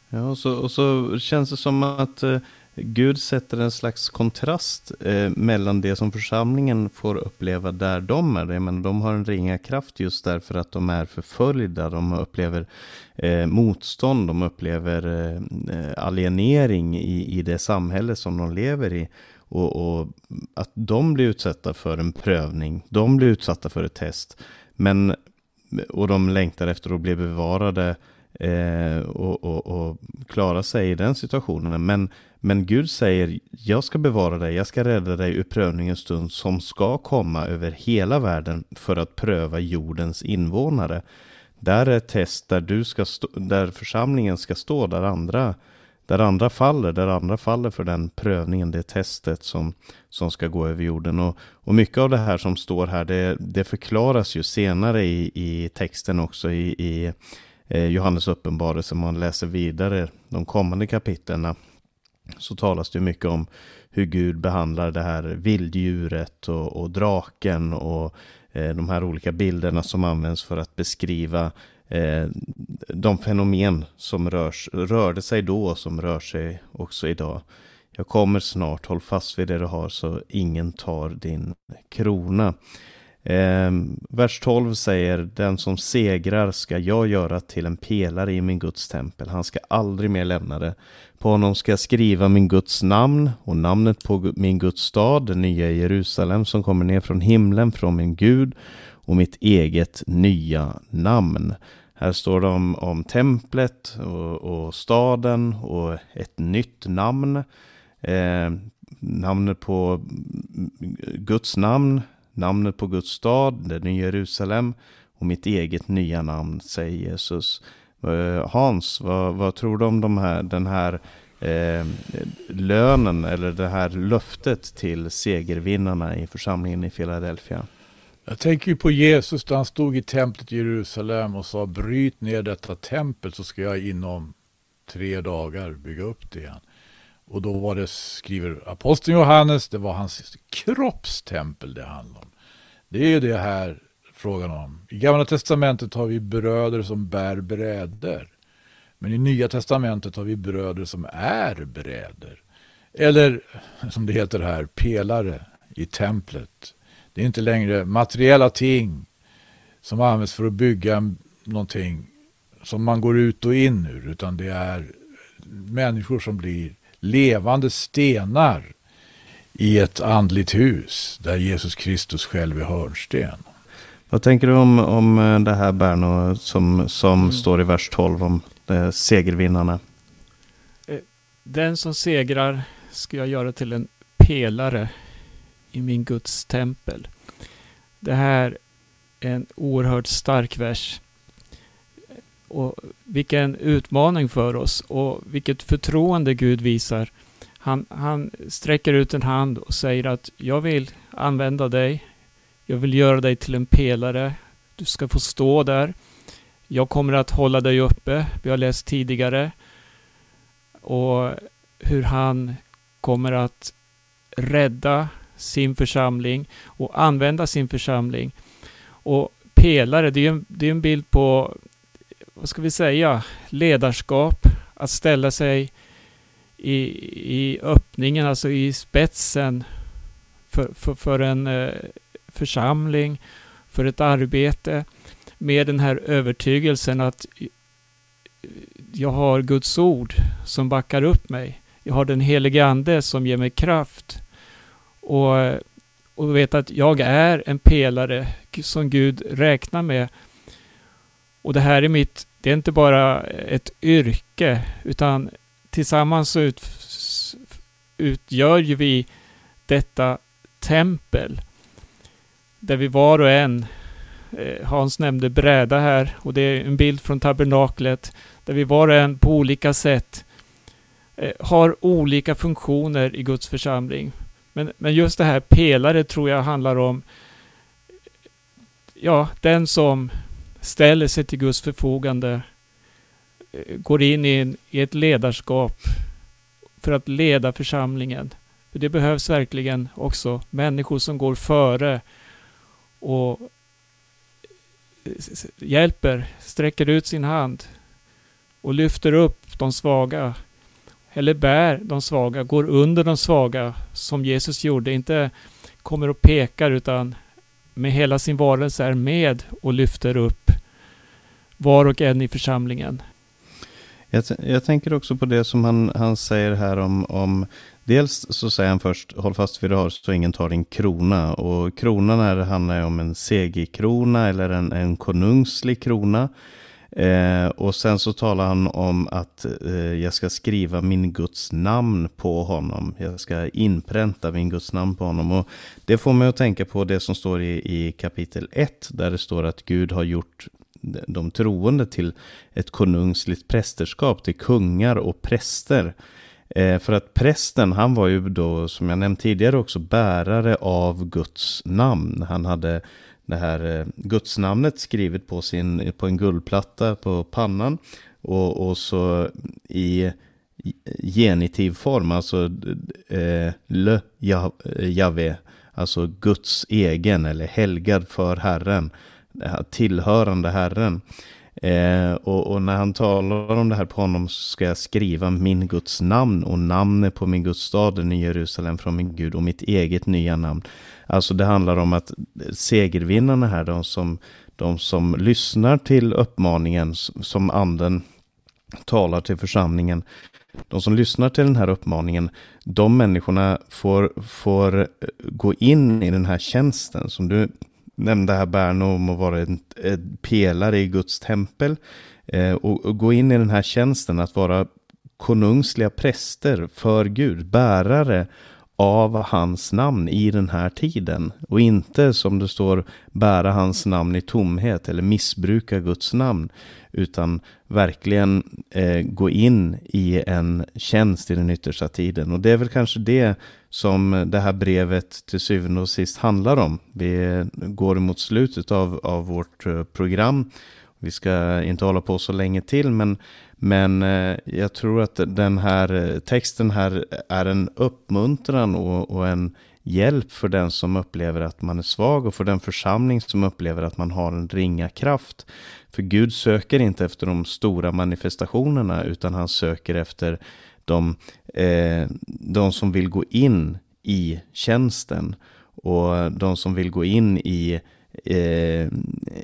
Ja, och så, och så känns det som att eh, Gud sätter en slags kontrast eh, mellan det som församlingen får uppleva där de är. Jag menar, de har en ringa kraft just därför att de är förföljda. De upplever eh, motstånd, de upplever eh, eh alienering i, i det samhälle som de lever i. Och, och, att de blir utsatta för en prövning, de blir utsatta för ett test. Men, och de längtar efter att bli bevarade eh, och, och, och, klara sig i den situationen. Men, men Gud säger, jag ska bevara dig, jag ska rädda dig ur prövningens stund som ska komma över hela världen för att pröva jordens invånare. Där är ett test där, du ska stå, där församlingen ska stå, där andra där andra faller, där andra faller för den prövningen, det testet som, som ska gå över jorden. Och, och mycket av det här som står här, det, det förklaras ju senare i, i texten också i, i eh, Johannes uppenbarelse. Om Man läser vidare de kommande kapitlerna så talas det mycket om hur Gud behandlar det här vilddjuret och, och draken och eh, de här olika bilderna som används för att beskriva Eh, de fenomen som rörs, rörde sig då och som rör sig också idag. Jag kommer snart, håll fast vid det du har så ingen tar din krona. Eh, vers 12 säger Den som segrar ska jag göra till en pelare i min Guds tempel. Han ska aldrig mer lämna det. På honom ska jag skriva min Guds namn och namnet på min Guds stad, det nya Jerusalem som kommer ner från himlen från min Gud och mitt eget nya namn. Här står det om, om templet och, och, staden och ett nytt namn. Eh, namnet på Guds namn, namnet på Guds stad, det nya Jerusalem och mitt eget nya namn, säger Jesus. Eh, Hans, vad, vad, tror du om de här, den här eh, lönen eller det här löftet till segervinnarna i församlingen i Philadelphia? Jag tänker ju på Jesus då han stod i templet i Jerusalem och sa bryt ner detta tempel så ska jag inom tre dagar bygga upp det igen. Och då var det, skriver aposteln Johannes, det var hans kroppstempel det handlade om. Det är ju det här frågan om. I Gamla Testamentet har vi bröder som bär brädor. Men i Nya Testamentet har vi bröder som är brädor. Eller som det heter här, pelare i templet. Det är inte längre materiella ting som används för att bygga någonting som man går ut och in ur, utan det är människor som blir levande stenar i ett andligt hus där Jesus Kristus själv är hörnsten. Vad tänker du om, om eh, det här Berno som, som mm. står i vers 12 om eh, segervinnarna? Eh, den som segrar ska jag göra till en pelare i min Guds tempel. Det här är en oerhört stark vers. Och vilken utmaning för oss och vilket förtroende Gud visar. Han, han sträcker ut en hand och säger att jag vill använda dig. Jag vill göra dig till en pelare. Du ska få stå där. Jag kommer att hålla dig uppe. Vi har läst tidigare. Och hur han kommer att rädda sin församling och använda sin församling. Och pelare, det är en, det är en bild på, vad ska vi säga, ledarskap, att ställa sig i, i öppningen, alltså i spetsen för, för, för en eh, församling, för ett arbete med den här övertygelsen att jag har Guds ord som backar upp mig. Jag har den helige Ande som ger mig kraft. Och, och veta att jag är en pelare som Gud räknar med. Och det här är mitt, det är inte bara ett yrke, utan tillsammans så ut, utgör ju vi detta tempel. Där vi var och en, eh, Hans nämnde bräda här, och det är en bild från tabernaklet, där vi var och en på olika sätt eh, har olika funktioner i Guds församling. Men, men just det här pelare tror jag handlar om ja, den som ställer sig till Guds förfogande, eh, går in i, en, i ett ledarskap för att leda församlingen. För det behövs verkligen också människor som går före och eh, hjälper, sträcker ut sin hand och lyfter upp de svaga eller bär de svaga, går under de svaga som Jesus gjorde. Inte kommer och pekar utan med hela sin varelse är med och lyfter upp var och en i församlingen. Jag, jag, tänker också på det som han, han säger här om, om Dels så säger han först, håll fast vid det har så ingen tar din krona. Och kronan här handlar om en segerkrona eller en, en konungslig krona. Eh, och sen så talar han om att eh, jag ska skriva min Guds namn på honom. Jag ska inpränta min Guds namn på honom. Och det får mig att tänka på det som står i, i kapitel 1. Där det står att Gud har gjort de troende till ett konungsligt prästerskap, till kungar och präster. Eh, för att prästen, han var ju då, som jag nämnt tidigare också, bärare av Guds namn. Han hade det här eh, gudsnamnet skrivet på, sin, på en guldplatta på pannan. Och, och så i genitiv form, alltså eh, le Jave, eh, alltså Guds egen eller helgad för Herren, tillhörande Herren. Eh, och, och, när han talar om det här på honom så ska jag skriva min Guds namn och namnet på min Guds stad i Jerusalem från min Gud och mitt eget nya namn. Alltså det handlar om att segervinnarna här, de som, de som lyssnar till uppmaningen som anden talar till församlingen, de som lyssnar till den här uppmaningen, de människorna får, får eh, gå in i den här tjänsten som du nämnde här Berno om att vara en, en pelare i Guds tempel. Eh, och, och, gå in i den här tjänsten att vara konungsliga präster för Gud, bärare av hans namn i den här tiden. Och inte som det står bära hans namn i tomhet eller missbruka Guds namn utan verkligen eh, gå in i en tjänst i den yttersta tiden. Och det är väl kanske det som det här brevet till syvende och sist handlar om. Vi går mot slutet av, av vårt eh, program. Vi ska inte hålla på så länge till, men, men eh, jag tror att den här eh, texten här är en uppmuntran och, och en hjälp för den som upplever att man är svag och för den församling som upplever att man har en ringa kraft. För Gud söker inte efter de stora manifestationerna utan han söker efter de, eh, de som vill gå in i tjänsten och de som vill gå in i eh,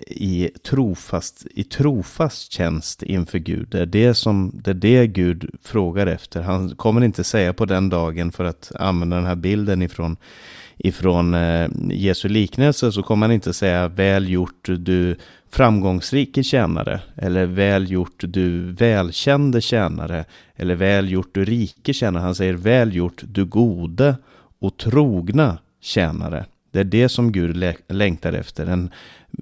i, trofast, i trofast tjänst inför Gud. Det är det, som, det är det Gud frågar efter. Han kommer inte säga på den dagen, för att använda den här bilden ifrån, ifrån eh, Jesu liknelse, så kommer han inte säga väl gjort du framgångsrike tjänare, eller väl gjort du välkände tjänare, eller väl gjort du rike tjänare. Han säger väl gjort du gode och trogna tjänare. Det är det som Gud längtar efter. En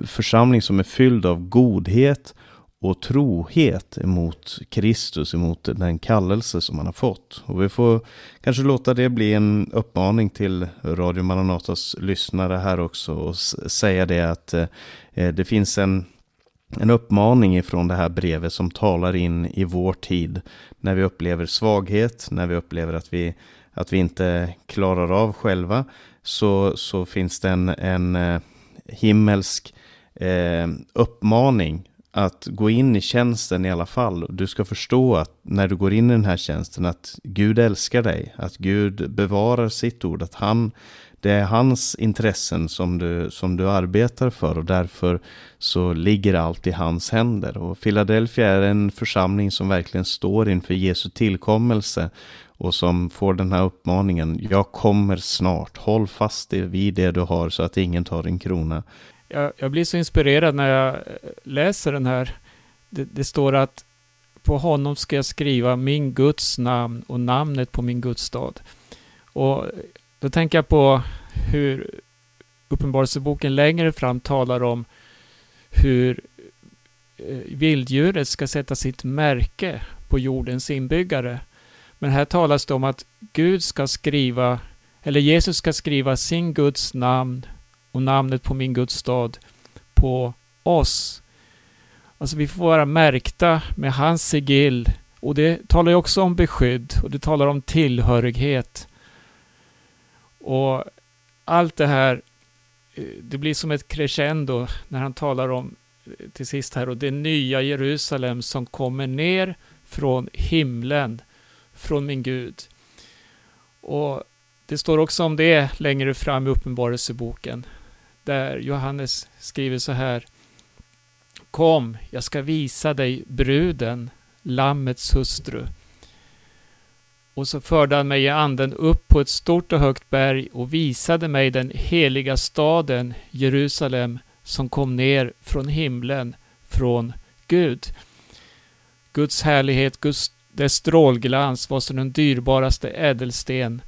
församling som är fylld av godhet och trohet emot Kristus, emot den kallelse som han har fått. Och vi får kanske låta det bli en uppmaning till Radio Maranatas lyssnare här också och säga det att eh, Eh, det finns en, en uppmaning ifrån det här brevet som talar in i vår tid när vi upplever svaghet, när vi upplever att vi, att vi inte klarar av själva, så, så finns det en, en eh, himmelsk eh, uppmaning att gå in i tjänsten i alla fall. Du ska förstå att när du går in i den här tjänsten att Gud älskar dig, att Gud bevarar sitt ord, att han, det är hans intressen som du, som du arbetar för och därför så ligger allt i hans händer. Och Philadelphia är en församling som verkligen står inför Jesu tillkommelse och som får den här uppmaningen, jag kommer snart, håll fast vid det du har så att ingen tar din krona. Jag, jag blir så inspirerad när jag eh, läser den här. Det, det, står att på honom ska jag skriva min Guds namn och namnet på min Guds stad. Och då tänker jag på hur Uppenbarelseboken längre fram talar om hur eh, vilddjuret ska sätta sitt märke på jordens inbyggare. Men här talas det om att Gud ska skriva, eller Jesus ska skriva sin Guds namn och namnet på min Guds stad på oss. Alltså vi får vara märkta med hans sigill och det talar ju också om beskydd och det talar om tillhörighet. Och allt det här, eh, det blir som ett crescendo när han talar om eh, till sist här och det nya Jerusalem som kommer ner från himlen från min Gud. Och det står också om det längre fram i Uppenbarelseboken, där Johannes skriver så här. Kom, jag ska visa dig bruden, Lammets hustru. Och så förde han mig i anden upp på ett stort och högt berg och visade mig den heliga staden Jerusalem som kom ner från himlen, från Gud. Guds härlighet, Guds, dess strålglans var som den dyrbaraste ädelsten.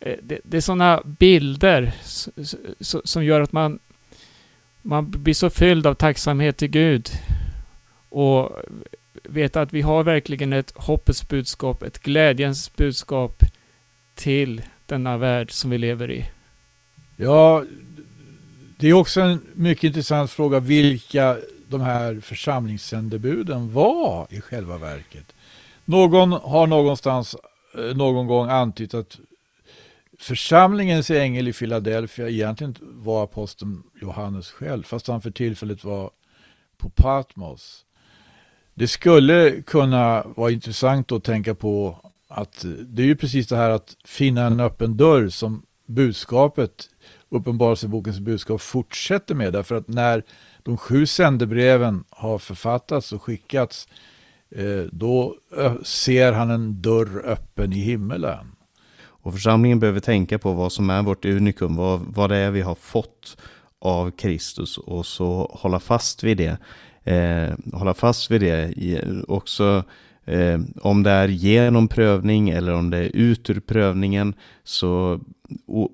Eh, det, det är sådana bilder som gör att man, man blir så fylld av tacksamhet till Gud. Och veta att vi har verkligen ett hoppets budskap, ett glädjens budskap till denna värld som vi lever i. Ja, det är också en mycket intressant fråga vilka de här församlingssändebuden var i själva verket. Någon har någonstans eh, någon gång antytt att församlingens ängel i Philadelphia egentligen var aposteln Johannes själv, fast han för tillfället var på Patmos. Det skulle kunna vara intressant att tänka på att det är ju precis det här att finna en öppen dörr som budskapet, Uppenbarelsebokens budskap fortsätter med. Därför att när de sju sändebreven har författats och skickats eh, då ser han en dörr öppen i himmelen. Och församlingen behöver tänka på vad som är vårt unikum, vad, vad det är vi har fått av Kristus och så hålla fast vid det eh, hålla fast vid det. Också eh, om det är genom prövning eller om det är ut ur prövningen så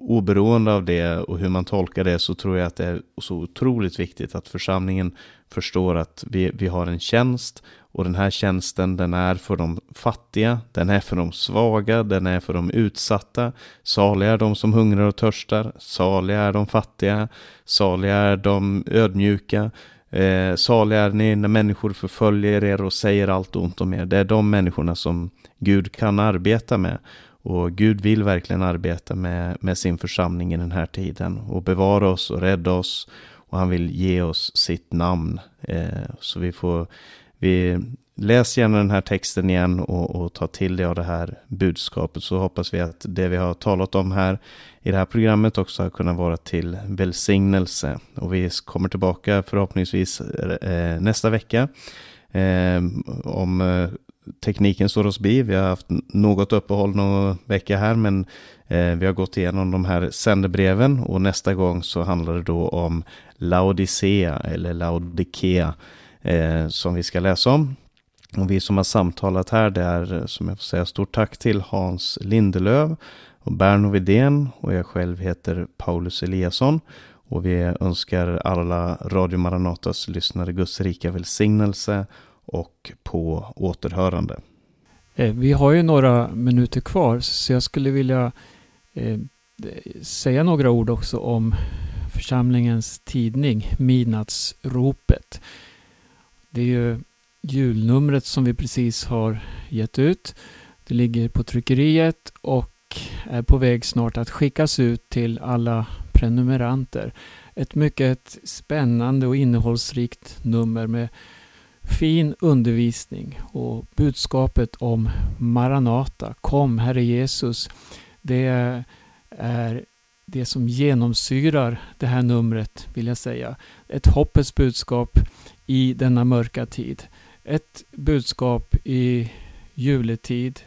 oberoende av det och hur man tolkar det så tror jag att det är så otroligt viktigt att församlingen förstår att vi, vi har en tjänst och den här tjänsten den är för de fattiga, den är för de svaga, den är för de utsatta. Saliga är de som hungrar och törstar, saliga är de fattiga, saliga är de ödmjuka. Eh, saliga är ni när människor förföljer er och säger allt ont om er. Det är de människorna som Gud kan arbeta med. Och Gud vill verkligen arbeta med, med sin församling i den här tiden och bevara oss och rädda oss. Och han vill ge oss sitt namn. Eh, så vi får, vi läs gärna den här texten igen och, och ta till dig av det här budskapet. Så hoppas vi att det vi har talat om här i det här programmet också har kunnat vara till välsignelse. Och vi kommer tillbaka förhoppningsvis eh, nästa vecka. Eh, om eh, tekniken står oss bi. Vi har haft något uppehåll någon vecka här men eh, vi har gått igenom de här sändebreven och nästa gång så handlar det då om Laodicea eller Laodikea eh, som vi ska läsa om. Och vi som har samtalat här det är eh, som jag får säga stort tack till Hans Lindelöv och Berno Vidén och jag själv heter Paulus Eliasson. Och vi önskar alla Radio Maranatas lyssnare Guds rika välsignelse och på återhörande. Eh, vi har ju några minuter kvar så jag skulle vilja eh, säga några ord också om församlingens tidning Midnattsropet. Det är ju julnumret som vi precis har gett ut. Det ligger på tryckeriet och är på väg snart att skickas ut till alla prenumeranter. Ett mycket spännande och innehållsrikt nummer med fin undervisning och budskapet om Maranata, kom Herre Jesus. Det är det som genomsyrar det här numret, vill jag säga. Ett hoppets budskap i denna mörka tid. Ett budskap i juletid,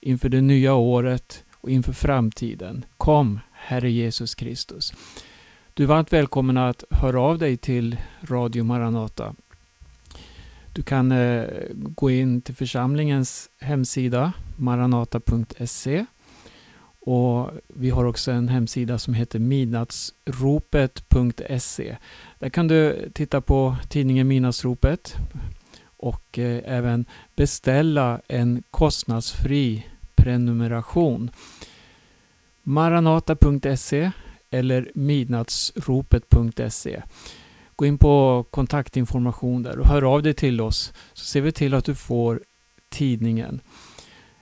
inför det nya året och inför framtiden. Kom, Herre Jesus Kristus. Du är varmt välkommen att höra av dig till Radio Maranata. Du kan eh, gå in till församlingens hemsida maranata.se och vi har också en hemsida som heter midnattsropet.se. Där kan du titta på tidningen Midnattsropet och eh, även beställa en kostnadsfri prenumeration. Maranata.se eller midnattsropet.se. Gå in på kontaktinformation där och hör av dig till oss så ser vi till att du får tidningen.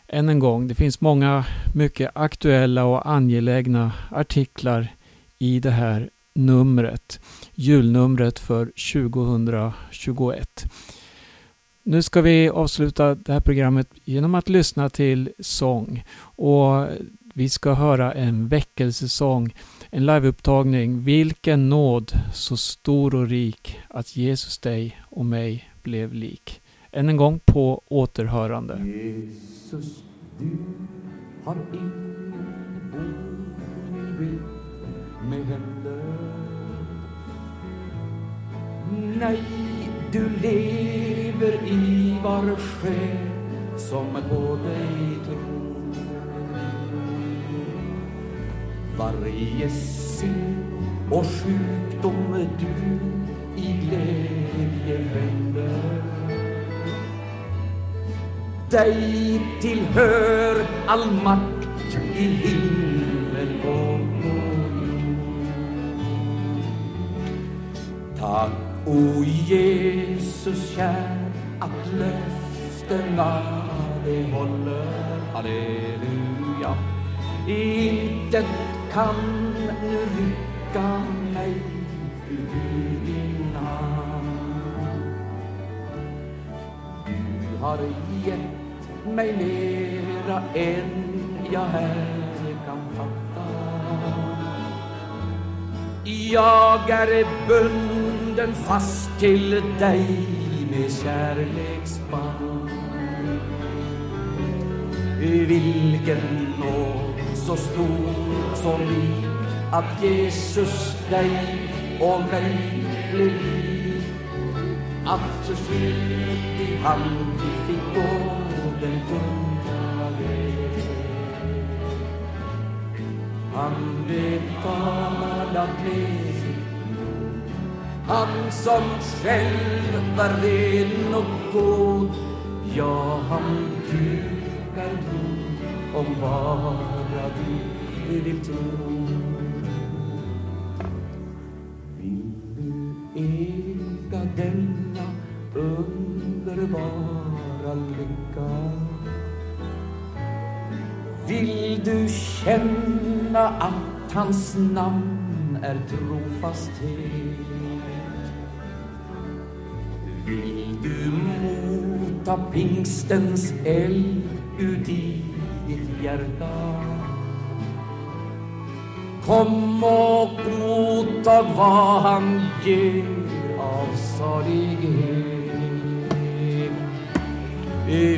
Än en gång, det finns många mycket aktuella och angelägna artiklar i det här numret. Julnumret för 2021. Nu ska vi avsluta det här programmet genom att lyssna till sång. Och vi ska höra en väckelsesång, en liveupptagning. Vilken nåd så stor och rik att Jesus dig och mig blev lik. Än en gång på återhörande. Jesus, du har ingen boning med händer. Nej, du lever i själ som på dig tror. Varje synd och sjukdom du i glädje vänder. Dig tillhör all makt i himmel och på jord. Tack, o Jesus kär, att löftena de håller. Halleluja. Intet kan nu rycka mig ur din hand. Du har gett mig mera än jag här kan fatta. Jag är bunden fast till dig med kärleksband. Vilken nåd så stor som lik att Jesus dig och mig blev lik. Att skyldig vi fick gå den tunga väg. Han betalat med. Han som själv var ren och god. Ja, han dukar jord om bara du vill tro. Vill du äga denna underbara lycka? Vill du känna att hans namn är trofasthet? Vill du mota pingstens eld ut i ditt hjärta? Kom och mottag vad han ger av salighet.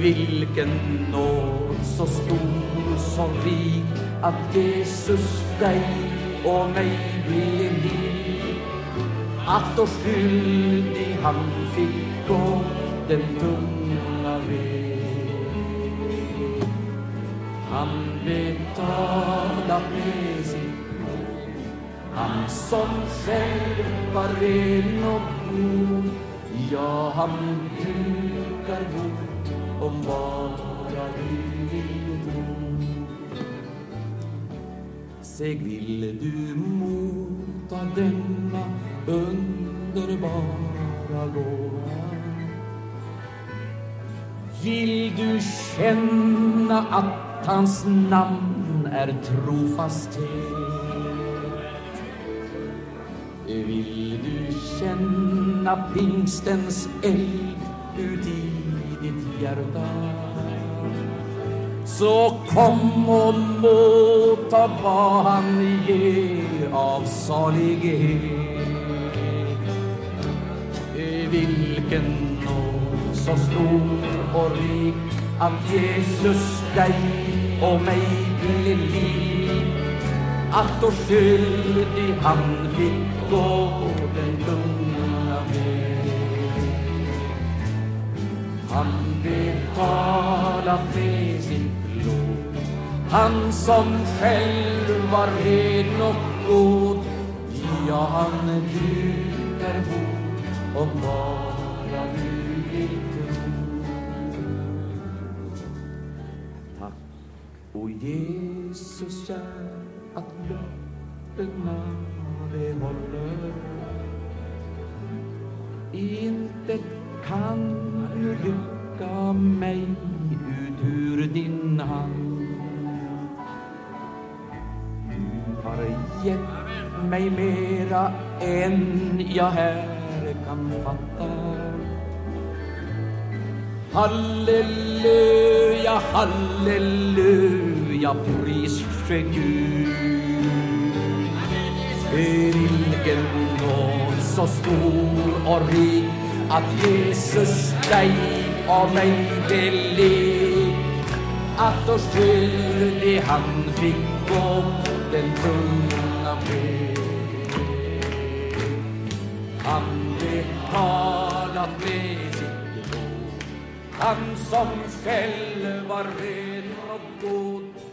Vilken nåd så stor, så rik att Jesus dig och mig blev lik. Att då skyldig han fick gå den tunga väg. Han betalat med sitt blod. Han som själv var ren och god. Ja, han dukar bort om bara du vill tro. Säg, vill du motta denna underbara gåva? Vill du känna att hans namn är trofasthet? Vill du känna pingstens eld ut i ditt hjärta? Så kom och motta vad han ger av salighet. Vilken nåd så stor och rik att Jesus dig och mig blev lik. Att då skyldig han fick gå den tunga väg. Han betalat med sitt blod. Han som själv var ren och god. Ja, han dukar bort och bara o Jesus kär, att löftena de håller. Intet kan du rycka mig ut ur din hand. Du har gett mig mera än jag här kan fatta. Halleluja, halleluja, pris ske Gud. Vilken nåd så stor och rik att Jesus dig av mig beled. Att då skyldig han fick gå den tunga väg Han betalat med han som själv var ren och god.